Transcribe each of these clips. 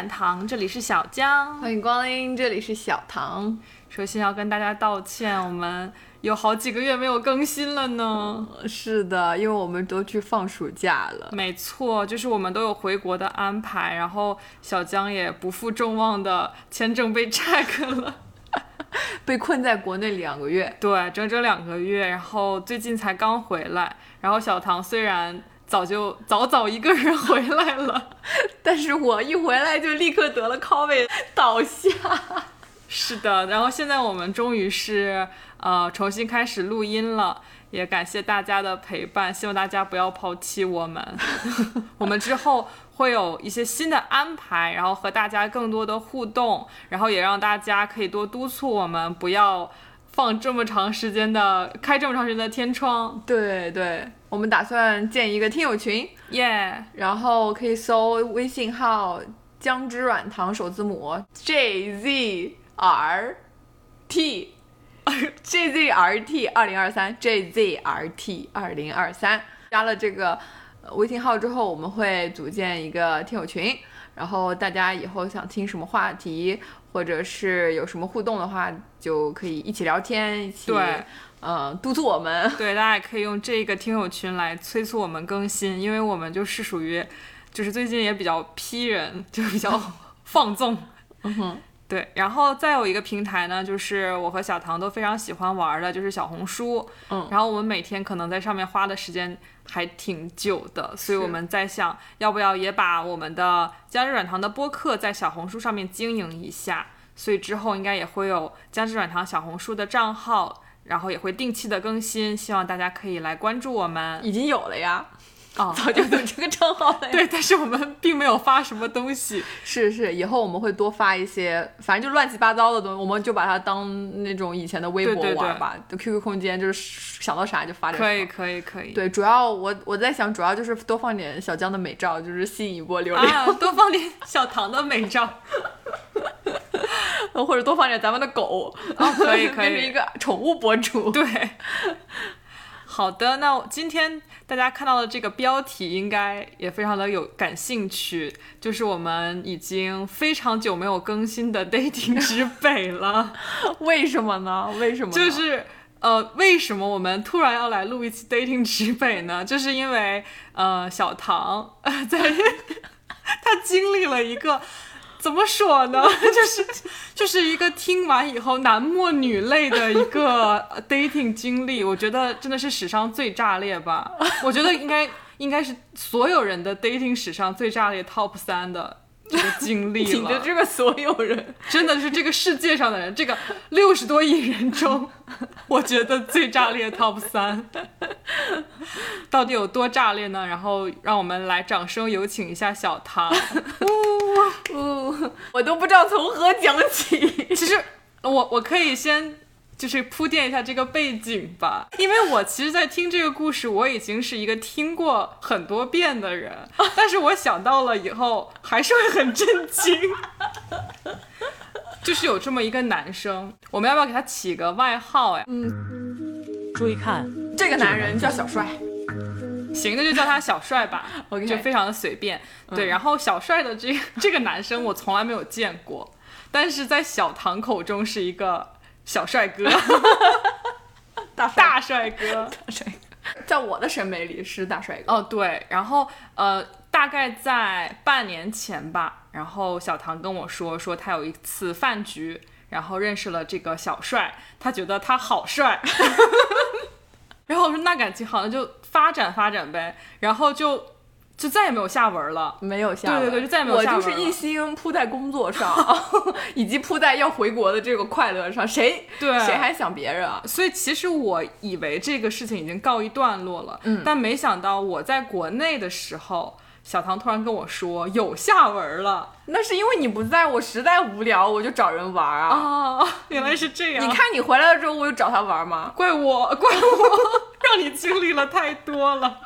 软糖，这里是小江。欢迎光临，这里是小唐。首先要跟大家道歉，我们有好几个月没有更新了呢。是的，因为我们都去放暑假了。没错，就是我们都有回国的安排，然后小江也不负众望的签证被 check 了，被困在国内两个月。对，整整两个月，然后最近才刚回来。然后小唐虽然早就早早一个人回来了，但是我一回来就立刻得了 COVID 倒下。是的，然后现在我们终于是呃重新开始录音了，也感谢大家的陪伴，希望大家不要抛弃我们。我们之后会有一些新的安排，然后和大家更多的互动，然后也让大家可以多督促我们不要放这么长时间的开这么长时间的天窗。对对，我们打算建一个听友群，耶、然后可以搜微信号“姜汁软糖”首字母 J Z R T J Z R T 二零二三。J Z R T 二零二三。加了这个呃微信号之后，我们会组建一个听友群，然后大家以后想听什么话题，或者是有什么互动的话，就可以一起聊天，一起对呃督促我们。对，大家也可以用这个听友群来催促我们更新，因为我们就是属于，就是最近也比较批人，就比较 放纵。嗯哼，对，然后再有一个平台呢，就是我和小唐都非常喜欢玩的，就是小红书。嗯然后我们每天可能在上面花的时间还挺久的，所以我们在想，要不要也把我们的姜汁软糖的播客在小红书上面经营一下。所以之后应该也会有姜汁软糖小红书的账号，然后也会定期的更新，希望大家可以来关注我们。已经有了呀，哦，早就有这个账号了呀。对，但是我们并没有发什么东西。是是，以后我们会多发一些，反正就乱七八糟的东西，我们就把它当那种以前的微博对对对玩吧。就 QQ 空间，就是想到啥就发点。可以，。可以，可以。对，主要我我在想，主要就是多放点小江的美照，就是吸引一波流量，啊，多放点小唐的美照。或者多放点咱们的狗，哦，可以，可变成一。个宠物博主。对。好的，那我今天大家看到的这个标题应该也非常的有感兴趣，就是我们已经非常久没有更新的 dating 之北了。为什么呢？为什么？就是呃，为什么我们突然要来录一期 dating 之北呢？就是因为呃，小唐呃在 他经历了一个。怎么说呢？就是就是一个听完以后男默女泪的一个 dating 经历，我觉得真的是史上最炸裂吧。我觉得应该 应该是所有人的 dating 史上最炸裂 top 三的这个经历了着了。这个所有人，真的是这个世界上的人，这个六十多亿人中，我觉得最炸裂 top 三，到底有多炸裂呢？然后让我们来掌声有请一下小唐。嗯，我都不知道从何讲起。其实我我可以先就是铺垫一下这个背景吧，因为我其实，在听这个故事，我已经是一个听过很多遍的人，但是我想到了以后，还是会很震惊。就是有这么一个男生，我们要不要给他起个外号呀？嗯注意看，这个男人叫小帅，行，那就叫他小帅吧 OK 就非常的随便。对，然后小帅的这个 这个男生我从来没有见过，但是在小唐口中是一个小帅哥，大帅大帅哥。大帅哥，在我的审美里是大帅哥。哦，对，然后呃，大概在半年前吧，然后小唐跟我说，说他有一次饭局，然后认识了这个小帅，他觉得他好帅，然后我说那感情好，那就发展发展呗，然后就就再也没有下文了。没有下文，对对对就再也没有下文了我就是一心扑在工作上，以及扑在要回国的这个快乐上。谁对谁还想别人啊？所以其实我以为这个事情已经告一段落了，嗯但没想到我在国内的时候，小唐突然跟我说有下文了那是因为你不在，我实在无聊，我就找人玩啊。啊！原来是这样，你看你回来了之后，我有找他玩吗？怪我，怪我，让你经历了太多了。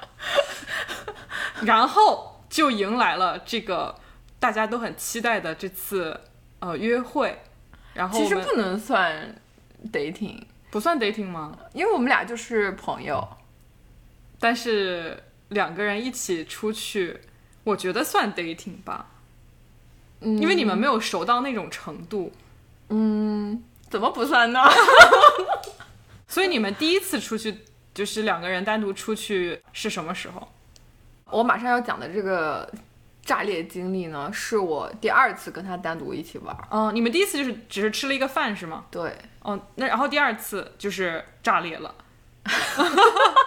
然后就迎来了这个大家都很期待的这次呃约会，然后其实不能算 dating，不算 dating 吗？因为我们俩就是朋友。但是两个人一起出去，我觉得算 dating 吧。嗯因为你们没有熟到那种程度，嗯怎么不算呢？所以你们第一次出去就是两个人单独出去是什么时候？我马上要讲的这个炸裂经历呢，是我第二次跟他单独一起玩儿。嗯、你们第一次就是只是吃了一个饭是吗？对，哦，那然后第二次就是炸裂了。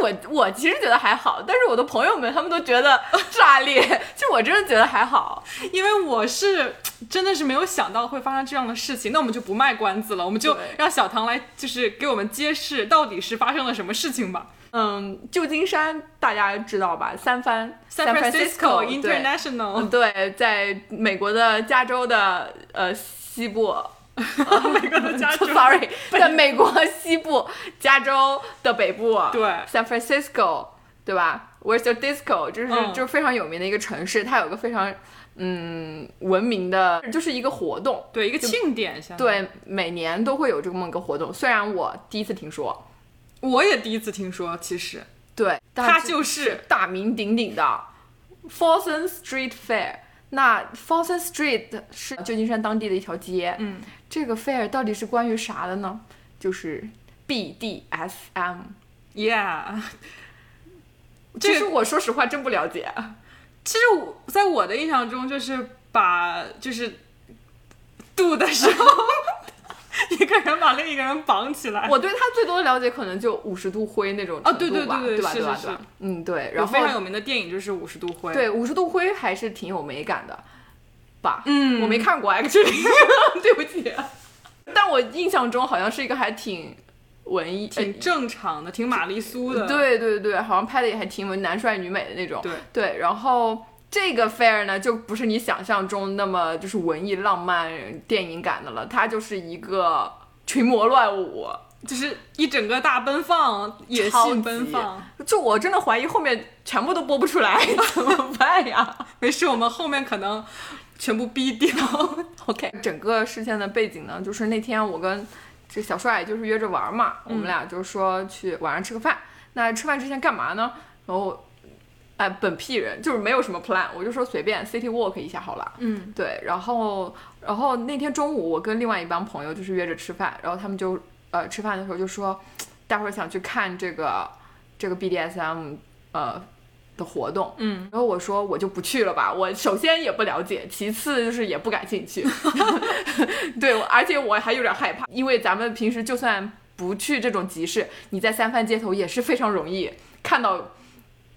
我我其实觉得还好，但是我的朋友们他们都觉得炸裂，其实我真的觉得还好。因为我是真的是没有想到会发生这样的事情，那我们就不卖关子了，我们就让小唐来就是给我们揭示到底是发生了什么事情吧。嗯，旧金山大家知道吧？三藩 San Francisco International，嗯，对，在美国的加州的呃西部，美国的加州 sorry，在美国西部加州的北部，对，San Francisco，对吧？Where's your disco？就是、嗯就是非常有名的一个城市，它有个非常嗯文明的，就是一个活动。对一个庆典，对，每年都会有这么一个活动。虽然我第一次听说，我也第一次听说，其实对，它就是大名鼎鼎的 Folsom Street Fair。那 Folsom Street 是旧金山当地的一条街。嗯，这个 fair 到底是关于啥的呢？就是 BDSM。，Yeah。其实我说实话真不了解。其实我在我的印象中，就是把就是度的时候，一个人把另一个人绑起来。我对他最多的了解可能就五十度灰那种哦程度吧，对对对对对吧？对吧？嗯，对。然后非常有名的电影就是《五十度灰》。，对五十度灰还是挺有美感的吧？嗯我没看过 actually，对不起。但我印象中好像是一个还挺文艺，挺正常的，挺玛丽苏的。呃对对对，好像拍的也还挺文男帅女美的那种。对对，然后这个 fair 呢，就不是你想象中那么就是文艺浪漫电影感的了，它就是一个群魔乱舞。就是一整个大奔放，野性奔放。就我真的怀疑后面全部都播不出来，怎么办呀 没事，我们后面可能全部逼掉。？OK，整个事件的背景呢，就是那天我跟这小帅就是约着玩嘛，我们俩就说去晚上吃个饭。那吃饭之前干嘛呢？然后，哎，本屁人就是没有什么 plan，我就说随便 city walk 一下好了。嗯，对，然后然后那天中午我跟另外一帮朋友就是约着吃饭，然后他们就呃吃饭的时候就说，待会儿想去看这个这个 BDSM 呃的活动，嗯，然后我说我就不去了吧，我首先也不了解，其次就是也不感兴趣，对，而且我还有点害怕，因为咱们平时就算不去这种集市，你在三藩街头也是非常容易看到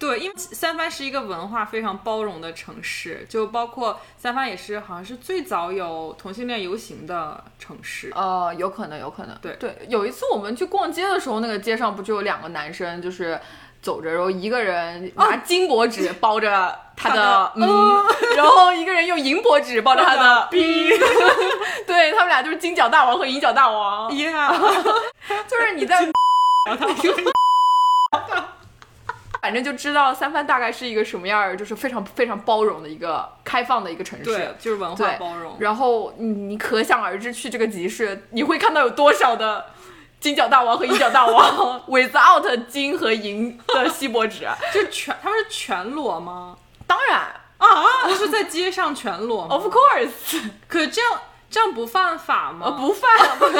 对，因为三藩是一个文化非常包容的城市，就包括三藩也是好像是最早有同性恋游行的城市。哦，有可能，有可能。对对，有一次我们去逛街的时候，那个街上不就有两个男生，就是走着，然后一个人拿金箔纸 包着他的、嗯，然后一个人用银箔纸包着他的逼 对他们俩就是金角大王和银角大王，，Yeah，就是你在他反正就知道三藩大概是一个什么样儿，就是非常非常包容的一个开放的一个城市。对，就是文化包容。然后你你可想而知，去这个集市你会看到有多少的金角大王和银角大王 without 金和银的锡箔纸。就全他们是全裸吗？当然啊，不是在街上全裸吗，of course，可这样这样不犯法吗？呃，不犯，不是，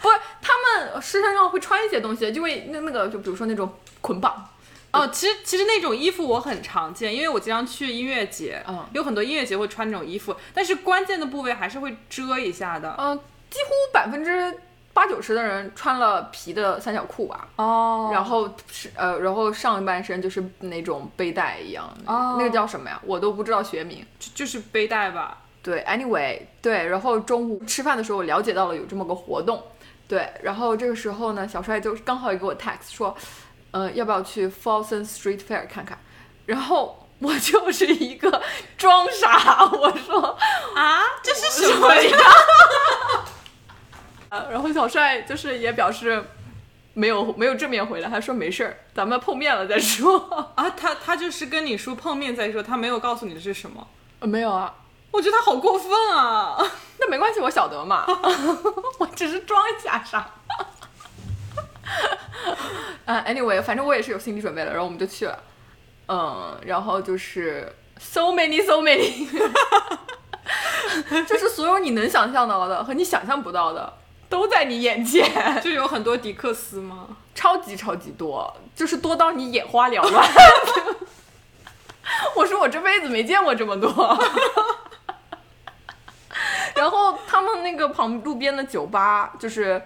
不是，他们身上会穿一些东西，就会那那个，就比如说那种捆绑，哦，其实其实那种衣服我很常见，因为我经常去音乐节，嗯有很多音乐节会穿这种衣服，但是关键的部位还是会遮一下的。嗯、几乎百分之八九十的人穿了皮的三角裤吧。哦然后是呃，然后上半身就是那种背带一样，哦那个叫什么呀？我都不知道学名。就就是背带吧。对，anyway，对，然后中午吃饭的时候，我了解到了有这么个活动，对，然后这个时候呢，小帅就刚好也给我 text 说，呃，要不要去 Folsom Street Fair 看看？然后我就是一个装傻，我说啊，这是什么呀？呃然后小帅就是也表示没有没有正面回来，他说没事儿，咱们碰面了再说。啊，他他就是跟你说碰面再说，他没有告诉你的是什么。呃没有啊，我觉得他好过分啊！那没关系，我晓得嘛，我只是装一下傻。啊，anyway，反正我也是有心理准备了，然后我们就去了，嗯，然后就是 so many so many，就是所有你能想象到的和你想象不到的都在你眼前，就有很多迪克斯吗？超级超级多，就是多到你眼花缭乱。我说我这辈子没见过这么多。然后他们那个旁路边的酒吧，就是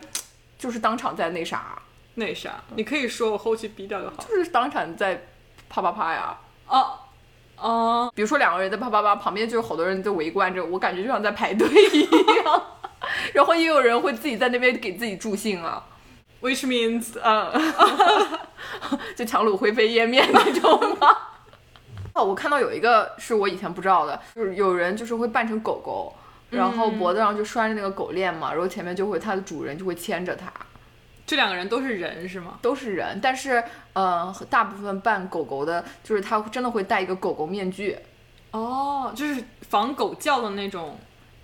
就是当场在那啥，那啥，你可以说我后期逼掉就好。就是当场在啪啪啪呀。啊啊，比如说两个人在啪啪啪，旁边就有好多人在围观着，我感觉就像在排队一样。然后也有人会自己在那边给自己助兴啊，which means 嗯，就强弩灰飞烟灭那种吗？哦，我看到有一个是我以前不知道的，就是有人就是会扮成狗狗，然后脖子上就拴着那个狗链嘛，然后前面就会它的主人就会牵着它，这两个人都是人是吗？都是人，但是呃，大部分扮狗狗的，就是他真的会戴一个狗狗面具，哦，就是防狗叫的那种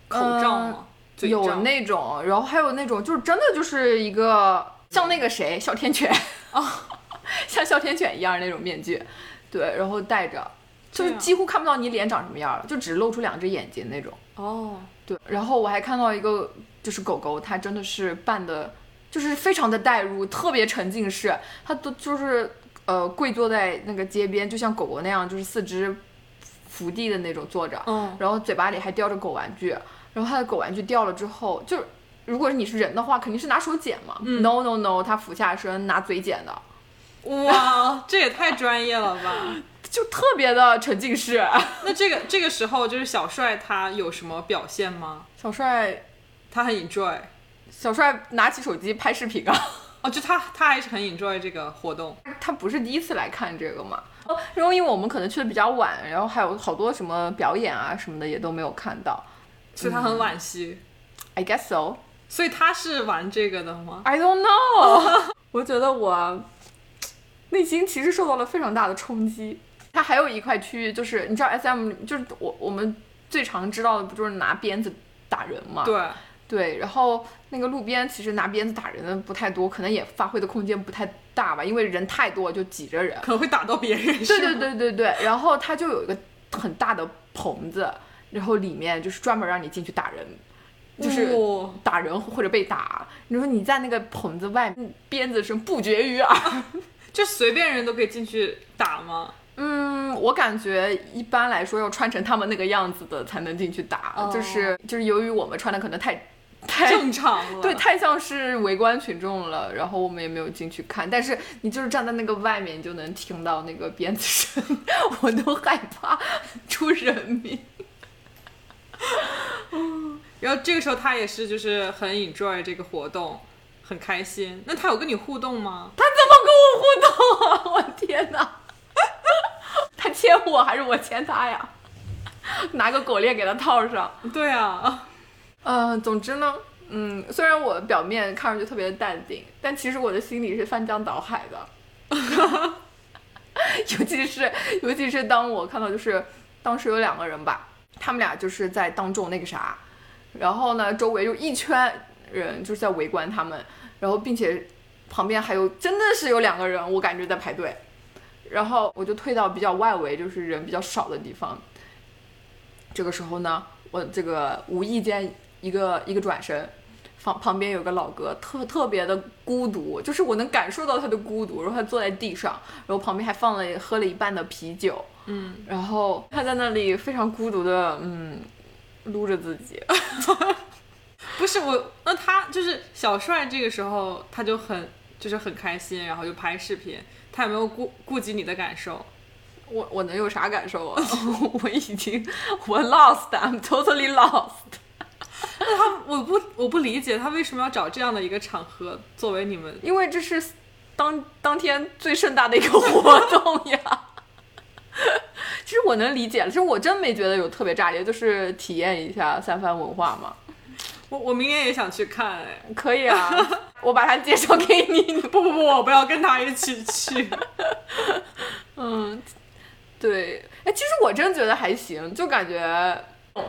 口罩吗？有那种，然后还有那种就是真的就是一个像那个谁 哮天犬。啊，像哮天犬一样那种面具，对，然后戴着，就是几乎看不到你脸长什么样了，就只露出两只眼睛那种。哦，对，然后我还看到一个就是狗狗，它真的是扮的，就是非常的代入，特别沉浸式，他都就是呃跪坐在那个街边，就像狗狗那样，就是四肢伏地的那种坐着，嗯，然后嘴巴里还叼着狗玩具，然后他的狗玩具掉了之后，就如果你是人的话，肯定是拿手捡嘛、嗯 n o no no，他俯下身拿嘴捡的，哇，这也太专业了吧！就特别的沉浸式。那这个这个时候，就是小帅他有什么表现吗？小帅，他很 enjoy 小帅拿起手机拍视频啊。哦，就他他还是很 enjoy 这个活动。他不是第一次来看这个嘛，哦然后因为我们可能去的比较晚，然后还有好多什么表演啊什么的也都没有看到。所以他很惋惜。I guess so. 所以他是玩这个的吗？I don't know. 我觉得我内心其实受到了非常大的冲击。它还有一块区域就是，你知道 SM 就是我我们最常知道的不就是拿鞭子打人嘛？对，对，然后那个路边其实拿鞭子打人的不太多，可能也发挥的空间不太大吧，因为人太多就挤着人。可能会打到别人。对对。对对对，然后它就有一个很大的棚子，然后里面就是专门让你进去打人，就是打人或者被打。你说你在那个棚子外面，鞭子声不绝于耳。就随便人都可以进去打吗？嗯，我感觉一般来说要穿成他们那个样子的才能进去打，哦就是就是由于我们穿的可能太太正常了。对，太像是围观群众了，然后我们也没有进去看。但是你就是站在那个外面，你就能听到那个鞭子声，我都害怕出人命。然后这个时候他也是就是很 enjoy 这个活动，很开心。那他有跟你互动吗？他怎么跟我互动啊？我天哪！他牵我还是我牵他呀？拿个狗链给他套上。对啊，嗯，总之呢，嗯，虽然我表面看上去特别的淡定，但其实我的心里是翻江倒海的。尤其是尤其是当我看到就是当时有两个人吧，他们俩就是在当众那个啥，然后呢周围就一圈人就是在围观他们，然后并且旁边还有真的是有两个人，我感觉在排队，然后我就退到比较外围，就是人比较少的地方。这个时候呢，我这个无意间一个一个转身，旁旁边有个老哥，特特别的孤独，就是我能感受到他的孤独。然后他坐在地上，然后旁边还放了喝了一半的啤酒，嗯，然后他在那里非常孤独的嗯撸着自己。不是我，那他就是小帅这个时候他就很就是很开心，然后就拍视频，他有没有顾顾及你的感受？我我能有啥感受啊？我已经我 lost，I'm totally lost。我不我不理解他为什么要找这样的一个场合作为你们因为这是当当天最盛大的一个活动呀。其实我能理解，其实我真没觉得有特别炸裂，就是体验一下三藩文化嘛。我我明年也想去看哎，可以啊，我把他介绍给你。不不不，我不要跟他一起去。嗯，对，哎，其实我真觉得还行，就感觉，哦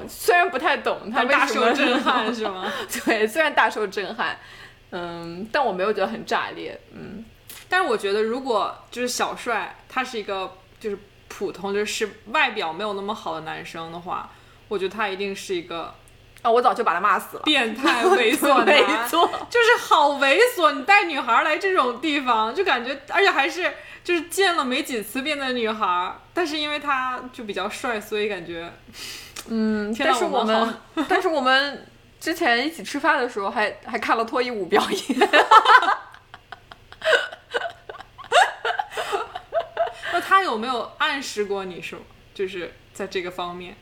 虽然不太懂他为大什么受震撼是吗？对，虽然大受震撼，嗯，但我没有觉得很炸裂，嗯，但是我觉得，如果就是小帅他是一个就是普通，就是外表没有那么好的男生的话，我觉得他一定是一个啊，我早就把他骂死了。变态 猥琐男，没错，就是好猥琐。你带女孩来这种地方，就感觉，而且还是就是见了没几次面的女孩，但是因为他就比较帅，所以感觉，嗯，但是我我们们，但是我们之前一起吃饭的时候还还看了脱衣舞表演。那他有没有暗示过你什么？就是在这个方面，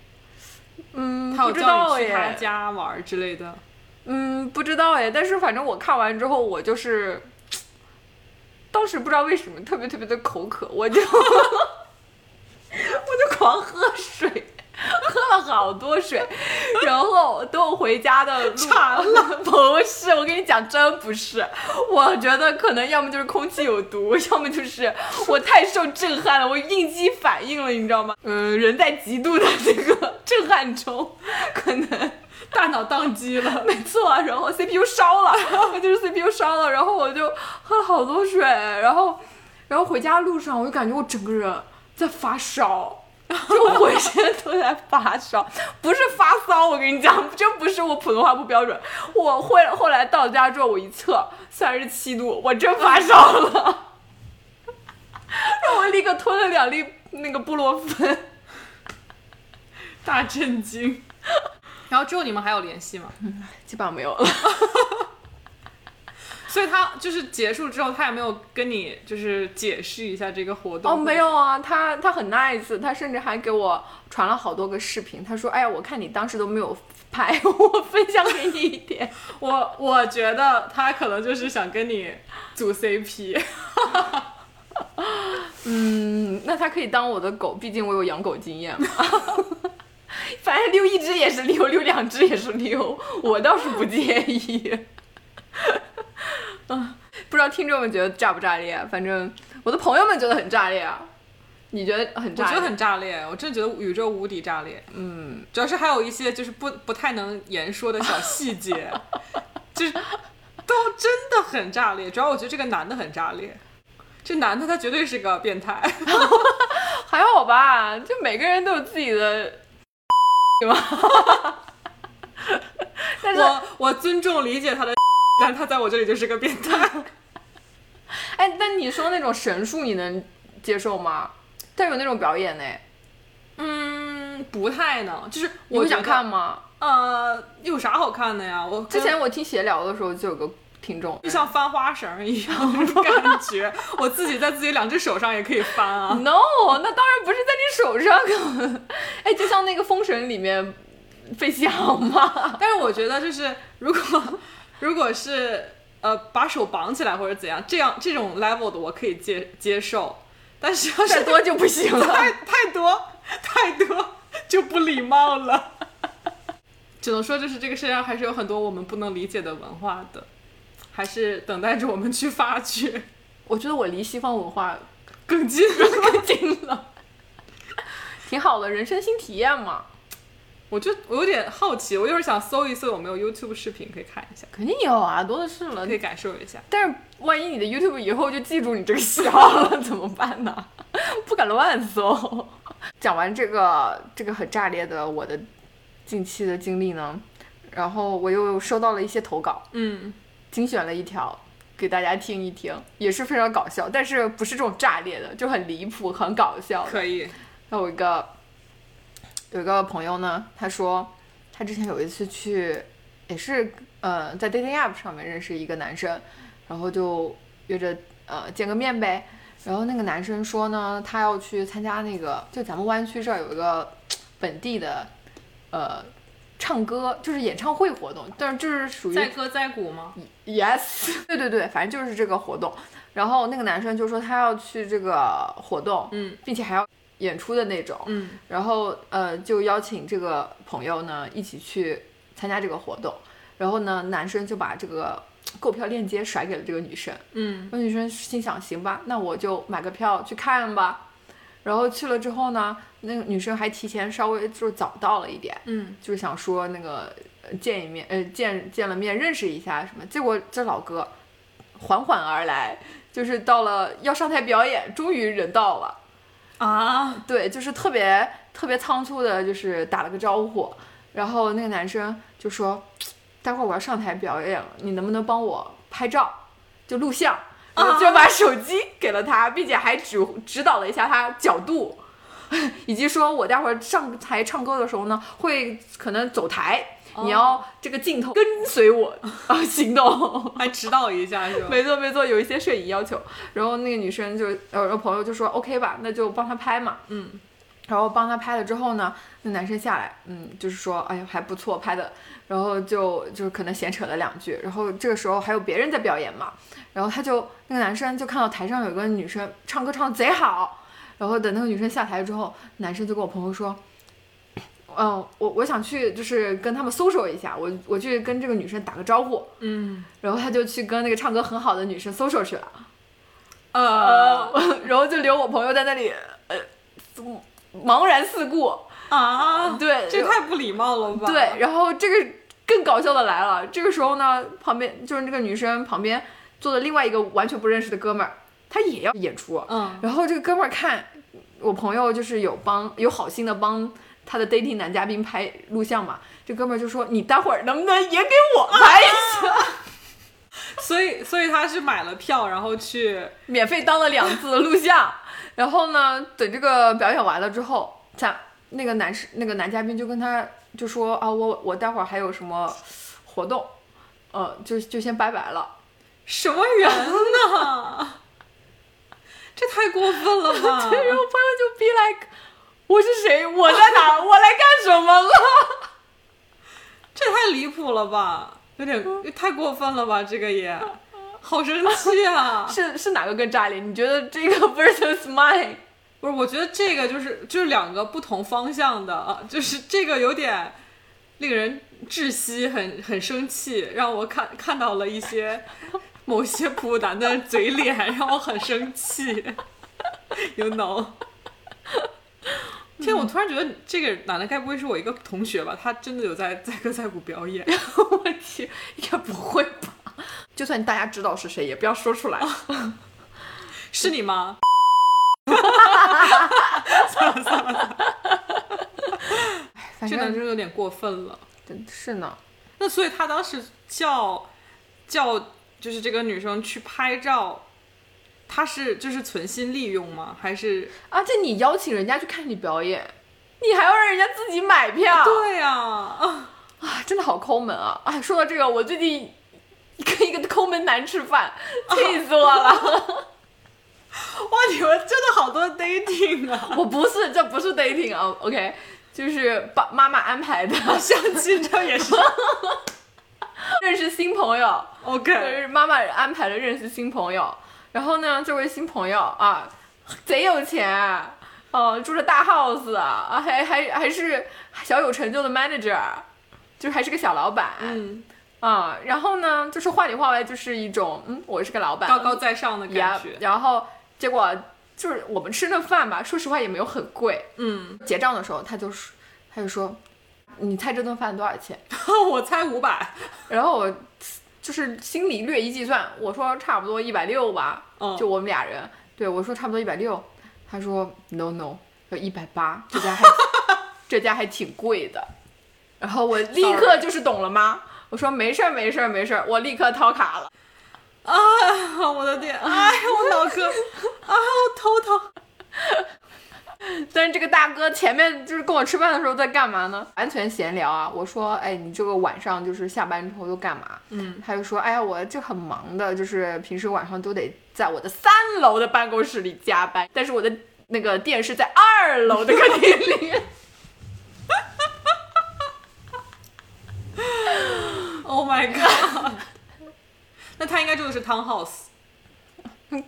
嗯，他有叫道你去他。家玩之类的。嗯，不知道哎。但是反正我看完之后，我就是当时不知道为什么特别特别的口渴，我就 我就狂喝水。好多水，然后等我回家的路馋了。不是，我跟你讲，真不是。我觉得可能要么就是空气有毒，要么就是我太受震撼了，我应激反应了，你知道吗？嗯，人在极度的这个震撼中，可能大脑宕机了，没错，然后 CPU 烧了，我就是 CPU 烧了，然后我就喝了好多水，然后，然后回家路上我就感觉我整个人在发烧，就浑身都在发烧，不是发骚，我跟你讲，真不是我普通话不标准，我会后来到家之后我一测三十七度，我真发烧了，然后我立刻吞了两粒那个布洛芬，大震惊。然后之后你们还有联系吗？基本上没有了。所以他就是结束之后，他也没有跟你就是解释一下这个活动哦，没有啊，他他很 nice，他甚至还给我传了好多个视频。他说：“哎呀，我看你当时都没有拍，我分享给你一点。我我觉得他可能就是想跟你组 CP，” 嗯，那他可以当我的狗，毕竟我有养狗经验嘛。反正溜一只也是溜，溜两只也是溜，我倒是不介意。嗯，不知道听众们觉得炸不炸裂？反正我的朋友们觉得很炸裂啊。你觉得很炸裂？我觉得很炸裂，我真的觉得宇宙无敌炸裂。嗯，主要是还有一些就是不不太能言说的小细节，就是都真的很炸裂。主要我觉得这个男的很炸裂，这男的他绝对是个变态。还好吧，就每个人都有自己的，对吧？但是，我我尊重理解他的，但他在我这里就是个变态。哎，但你说那种神术，你能接受吗？但有那种表演呢，嗯，不太能，就是我觉得看吗？呃，有啥好看的呀？我之前我听闲聊的时候，就有个听众就像翻花绳一样 那种感觉，我自己在自己两只手上也可以翻啊。，no，那当然不是在你手上，哎，就像那个《封神》里面费翔嘛，但是我觉得就是如果如果是呃把手绑起来或者怎样，这样这种 level 的我可以接接受，但是要是再多就不行了。太太多太多就不礼貌了。只能说，就是这个世界上还是有很多我们不能理解的文化的，还是等待着我们去发掘。我觉得我离西方文化更近了，更近了，挺好的，人生新体验嘛。我就我有点好奇，我一会儿想搜一搜有没有 YouTube 视频可以看一下，肯定有啊，多的是了可。以感受一下。但是万一你的 YouTube 以后就记住你这个喜好了，怎么办呢？不敢乱搜。讲完这个这个很炸裂的我的近期的经历呢，然后我又收到了一些投稿，嗯，精选了一条给大家听一听，也是非常搞笑，但是不是这种炸裂的，就很离谱、很搞笑。可以。还有一个有一个朋友呢，他说他之前有一次去，也是呃在 dating app 上面认识一个男生，然后就约着呃见个面呗。然后那个男生说呢，他要去参加那个，就咱们湾区这儿有一个本地的呃唱歌，就是演唱会活动，但是就是属于载歌载舞吗？Yes，对对对，反正就是这个活动。然后那个男生就说他要去这个活动，嗯并且还要演出的那种。嗯然后呃，就邀请这个朋友呢一起去参加这个活动。然后呢，男生就把这个购票链接甩给了这个女生。嗯那女生心想，行吧，那我就买个票去看吧。然后去了之后呢，那个女生还提前稍微就是早到了一点，嗯，就是想说那个呃见一面，呃见见了面认识一下什么。结果这老哥缓缓而来，就是到了要上台表演，终于人到了。啊，对，就是特别特别仓促的，就是打了个招呼，然后那个男生就说，待会儿我要上台表演了，你能不能帮我拍照，就录像，然后就把手机给了他，并且还指指导了一下他角度，以及说我待会儿上台唱歌的时候呢，会可能走台。你要这个镜头跟随我 啊行动，还指导一下是吧？没错没错，有一些摄影要求。然后那个女生就呃朋友就说 OK 吧，那就帮他拍嘛。嗯，然后帮他拍了之后呢，那男生下来，嗯，就是说哎呀还不错拍的，然后就就可能闲扯了两句。然后这个时候还有别人在表演嘛，然后他就那个男生就看到台上有个女生唱歌唱的贼好，然后等那个女生下台之后，男生就跟我朋友说。嗯，我我想去，就是跟他们 social 一下，我我去跟这个女生打个招呼，嗯，然后他就去跟那个唱歌很好的女生 social 去了，呃 然后就留我朋友在那里，呃，茫然四顾，啊，对，这太不礼貌了吧？对，然后这个更搞笑的来了，这个时候呢，旁边就是那个女生旁边坐的另外一个完全不认识的哥们儿，他也要演出，嗯，然后这个哥们儿看我朋友就是有帮有好心的帮他的 dating 男嘉宾拍录像嘛，这哥们儿就说你待会儿能不能也给我拍一下，所以所以他是买了票，然后去免费当了两次录像，然后呢，等这个表演完了之后，咱那个男士那个男嘉宾就跟他就说啊，我我待会儿还有什么活动，呃，就就先拜拜了。什么人呢？这太过分了吧！然后朋友就 be like，我是谁？我在哪？我来干什么了？这太离谱了吧，有点太过分了吧，这个也好生气啊！是是哪个更炸裂？你觉得这个 versus mine？不是，我觉得这个就是就是两个不同方向的啊，就是这个有点令人窒息，很很生气，让我看看到了一些某些普男的嘴脸，让我很生气，you know。天，我突然觉得这个男的该不会是我一个同学吧？他真的有在载歌载舞表演？我天，应该不会吧？就算大家知道是谁，也不要说出来。是你吗？反这男正生有点过分了。真是呢。那所以他当时叫叫就是这个女生去拍照，她是就是存心利用吗？还是而且你邀请人家去看你表演，你还要让人家自己买票，对呀、啊？啊，真的好抠门啊！哎，说到这个，我最近跟一个抠门男吃饭，气死我了。哇，你们真的好多 dating 啊！我不是，这不是 dating 啊，OK，就是爸妈妈安排的，相亲这也是 认识新朋友。就 OK。妈妈安排了认识新朋友，然后呢，这位新朋友啊，贼有钱，哦、住着大 house 啊，还还还是小有成就的 manager，就是还是个小老板，嗯，啊，然后呢，就是话里话外就是一种，嗯，我是个老板，高高在上的感呀觉。然后结果就是我们吃那饭吧，说实话也没有很贵，嗯，结账的时候他就说，他就说，你猜这顿饭多少钱？我猜五百。然后我就是心里略一计算，我说差不多一百六吧，嗯就我们俩人，对我说差不多一百六，他说 no no，要一百八，这家还 这家还挺贵的，然后我立刻就是懂了吗？我说没事儿没事儿没事儿，我立刻掏卡了。啊！我的天！哎，我脑壳啊，我头疼。但是这个大哥前面就是跟我吃饭的时候在干嘛呢？完全闲聊啊！我说，哎，你这个晚上就是下班之后都干嘛？嗯，他就说，哎呀，我这很忙的，就是平时晚上都得在我的三楼的办公室里加班，但是我的那个店是在二楼的客厅里。Oh my god！那他应该住的是 townhouse。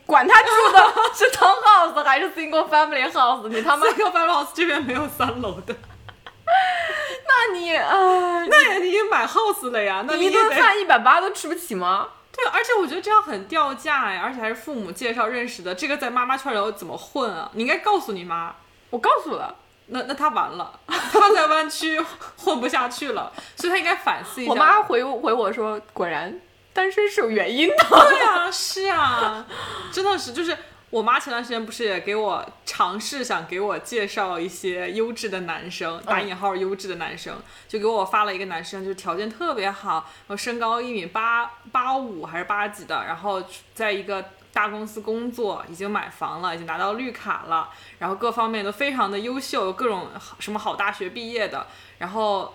管他住的 是 townhouse 还是 single family house，你他妈，single family house 这边没有三楼的。那你啊，那也你也买 house 了呀？那你一顿饭一百八都吃不起吗？对，而且我觉得这样很掉价呀，而且还是父母介绍认识的，这个在妈妈圈里头怎么混啊？你应该告诉你妈。我告诉了，那那他完了，他在湾区混不下去了，所以他应该反思一下。我妈回回我说，果然单身是有原因的。对啊，是啊，真的是就是我妈前段时间不是也给我尝试想给我介绍一些优质的男生，打引号优质的男生，就给我发了一个男生，就是条件特别好，然后身高一米八八五还是八几的，然后在一个大公司工作，已经买房了，已经拿到绿卡了，然后各方面都非常的优秀，各种什么好大学毕业的，然后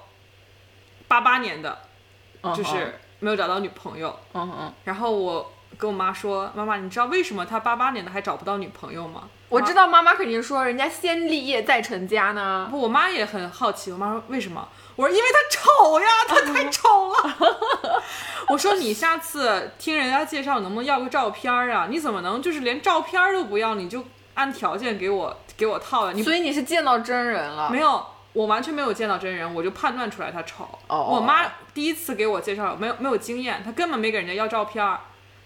八八年的，就是没有找到女朋友，嗯嗯，然后我跟我妈说，妈妈，你知道为什么他八八年的还找不到女朋友吗？我知道妈妈肯定说人家先立业再成家呢。不，我妈也很好奇。我妈说为什么？我说因为他丑呀，他太丑了。我说你下次听人家介绍能不能要个照片啊？你怎么能就是连照片都不要，你就按条件给我给我套呀？你所以你是见到真人了？没有，我完全没有见到真人，我就判断出来他丑。哦我妈第一次给我介绍，没有没有经验，她根本没给人家要照片儿，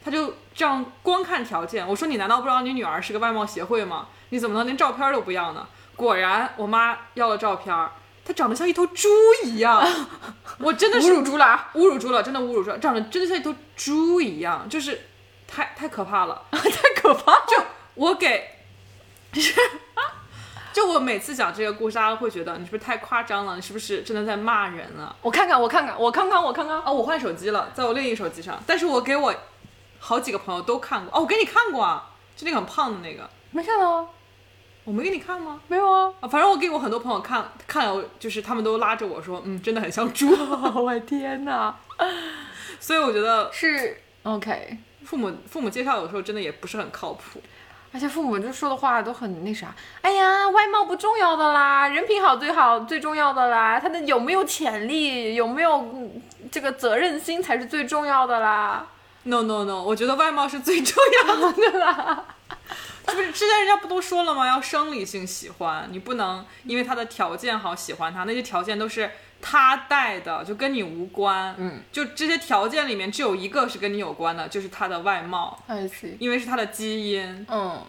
她就这样光看条件。我说你难道不知道你女儿是个外貌协会吗？你怎么能连照片儿都不要呢？果然，我妈要了照片儿，她长得像一头猪一样，我真的是侮辱猪了，侮辱猪了，真的侮辱猪了，长得真的像一头猪一样，就是太太可怕了。太可怕了。就我给，就我每次讲这个故事，大家会觉得你是不是太夸张了？你是不是真的在骂人了？我看看，我看看，我看看，我看看。哦，我换手机了，在我另一个手机上，但是我给我好几个朋友都看过。哦，我给你看过啊，就那个很胖的那个，没看到啊？我没给你看吗？没有啊。啊，反正我给我很多朋友看，看了就是他们都拉着我说，嗯，真的很像猪。我的天哪！所以我觉得是 OK，父母父母介绍有时候真的也不是很靠谱。而且父母就说的话都很那啥。哎呀，外貌不重要的啦，人品好最好最重要的啦，他的有没有潜力，有没有嗯这个责任心才是最重要的啦。No no no，我觉得外貌是最重要的 啦。这不是之前人家不都说了吗？要生理性喜欢，你不能因为他的条件好喜欢他，那些条件都是他带的，就跟你无关。嗯，就这些条件里面只有一个是跟你有关的，就是他的外貌，因为是他的基因嗯，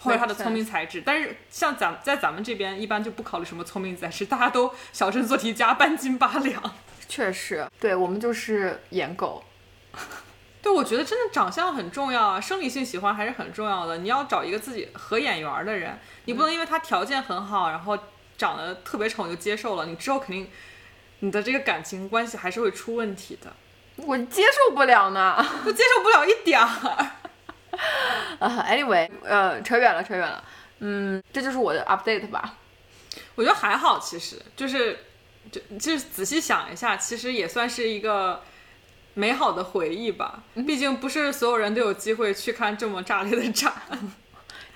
或者他的聪明才智。但是像咱在咱们这边一般就不考虑什么聪明才智，大家都小镇做题家，半斤八两。确实，对我们就是颜狗。对，我觉得真的长相很重要啊，生理性喜欢还是很重要的。你要找一个自己合眼缘儿的人，你不能因为他条件很好，然后长得特别丑你就接受了，你之后肯定你的这个感情关系还是会出问题的，我接受不了呢。我接受不了一点儿。啊、a n y w a y 呃，扯远了，扯远了。嗯，这就是我的 update 吧。我觉得还好，其实就是就就是仔细想一下，其实也算是一个美好的回忆吧。毕竟不是所有人都有机会去看这么炸裂的展。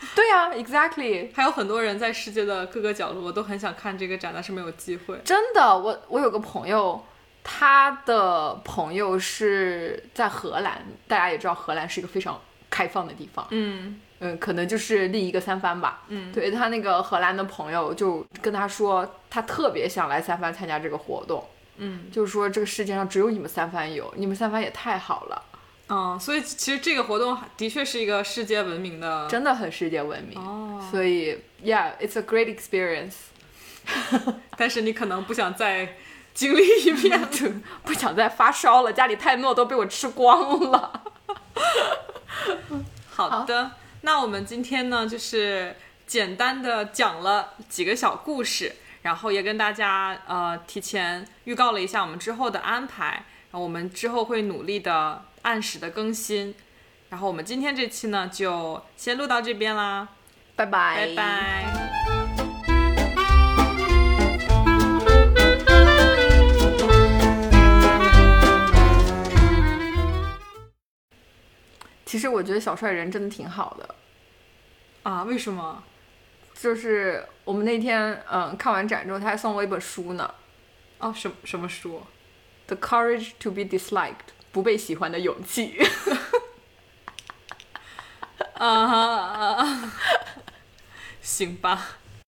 对呀、e x a c t l y 还有很多人在世界的各个角落都很想看这个展，但是没有机会。真的，我我有个朋友，他的朋友是在荷兰，大家也知道荷兰是一个非常开放的地方，嗯。嗯，可能就是另一个三藩吧。嗯，对他那个荷兰的朋友就跟他说，他特别想来三藩参加这个活动，嗯。就是说这个世界上只有你们三藩有，你们三藩也太好了，嗯，所以其实这个活动的确是一个世界闻名的。真的很世界闻名。哦，所以，Yeah，it's a great experience。但是你可能不想再经历一遍。不想再发烧了，家里泰诺都被我吃光了。好的，那我们今天呢，就是简单的讲了几个小故事，然后也跟大家呃提前预告了一下我们之后的安排，然后我们之后会努力的按时的更新。然后我们今天这期呢，就先录到这边啦，拜拜，拜拜。其实我觉得小帅人真的挺好的，啊？为什么？就是我们那天嗯看完展之后，他还送我一本书呢，哦，什什么书？《The Courage to Be Disliked》，不被喜欢的勇气。啊哈啊，行吧。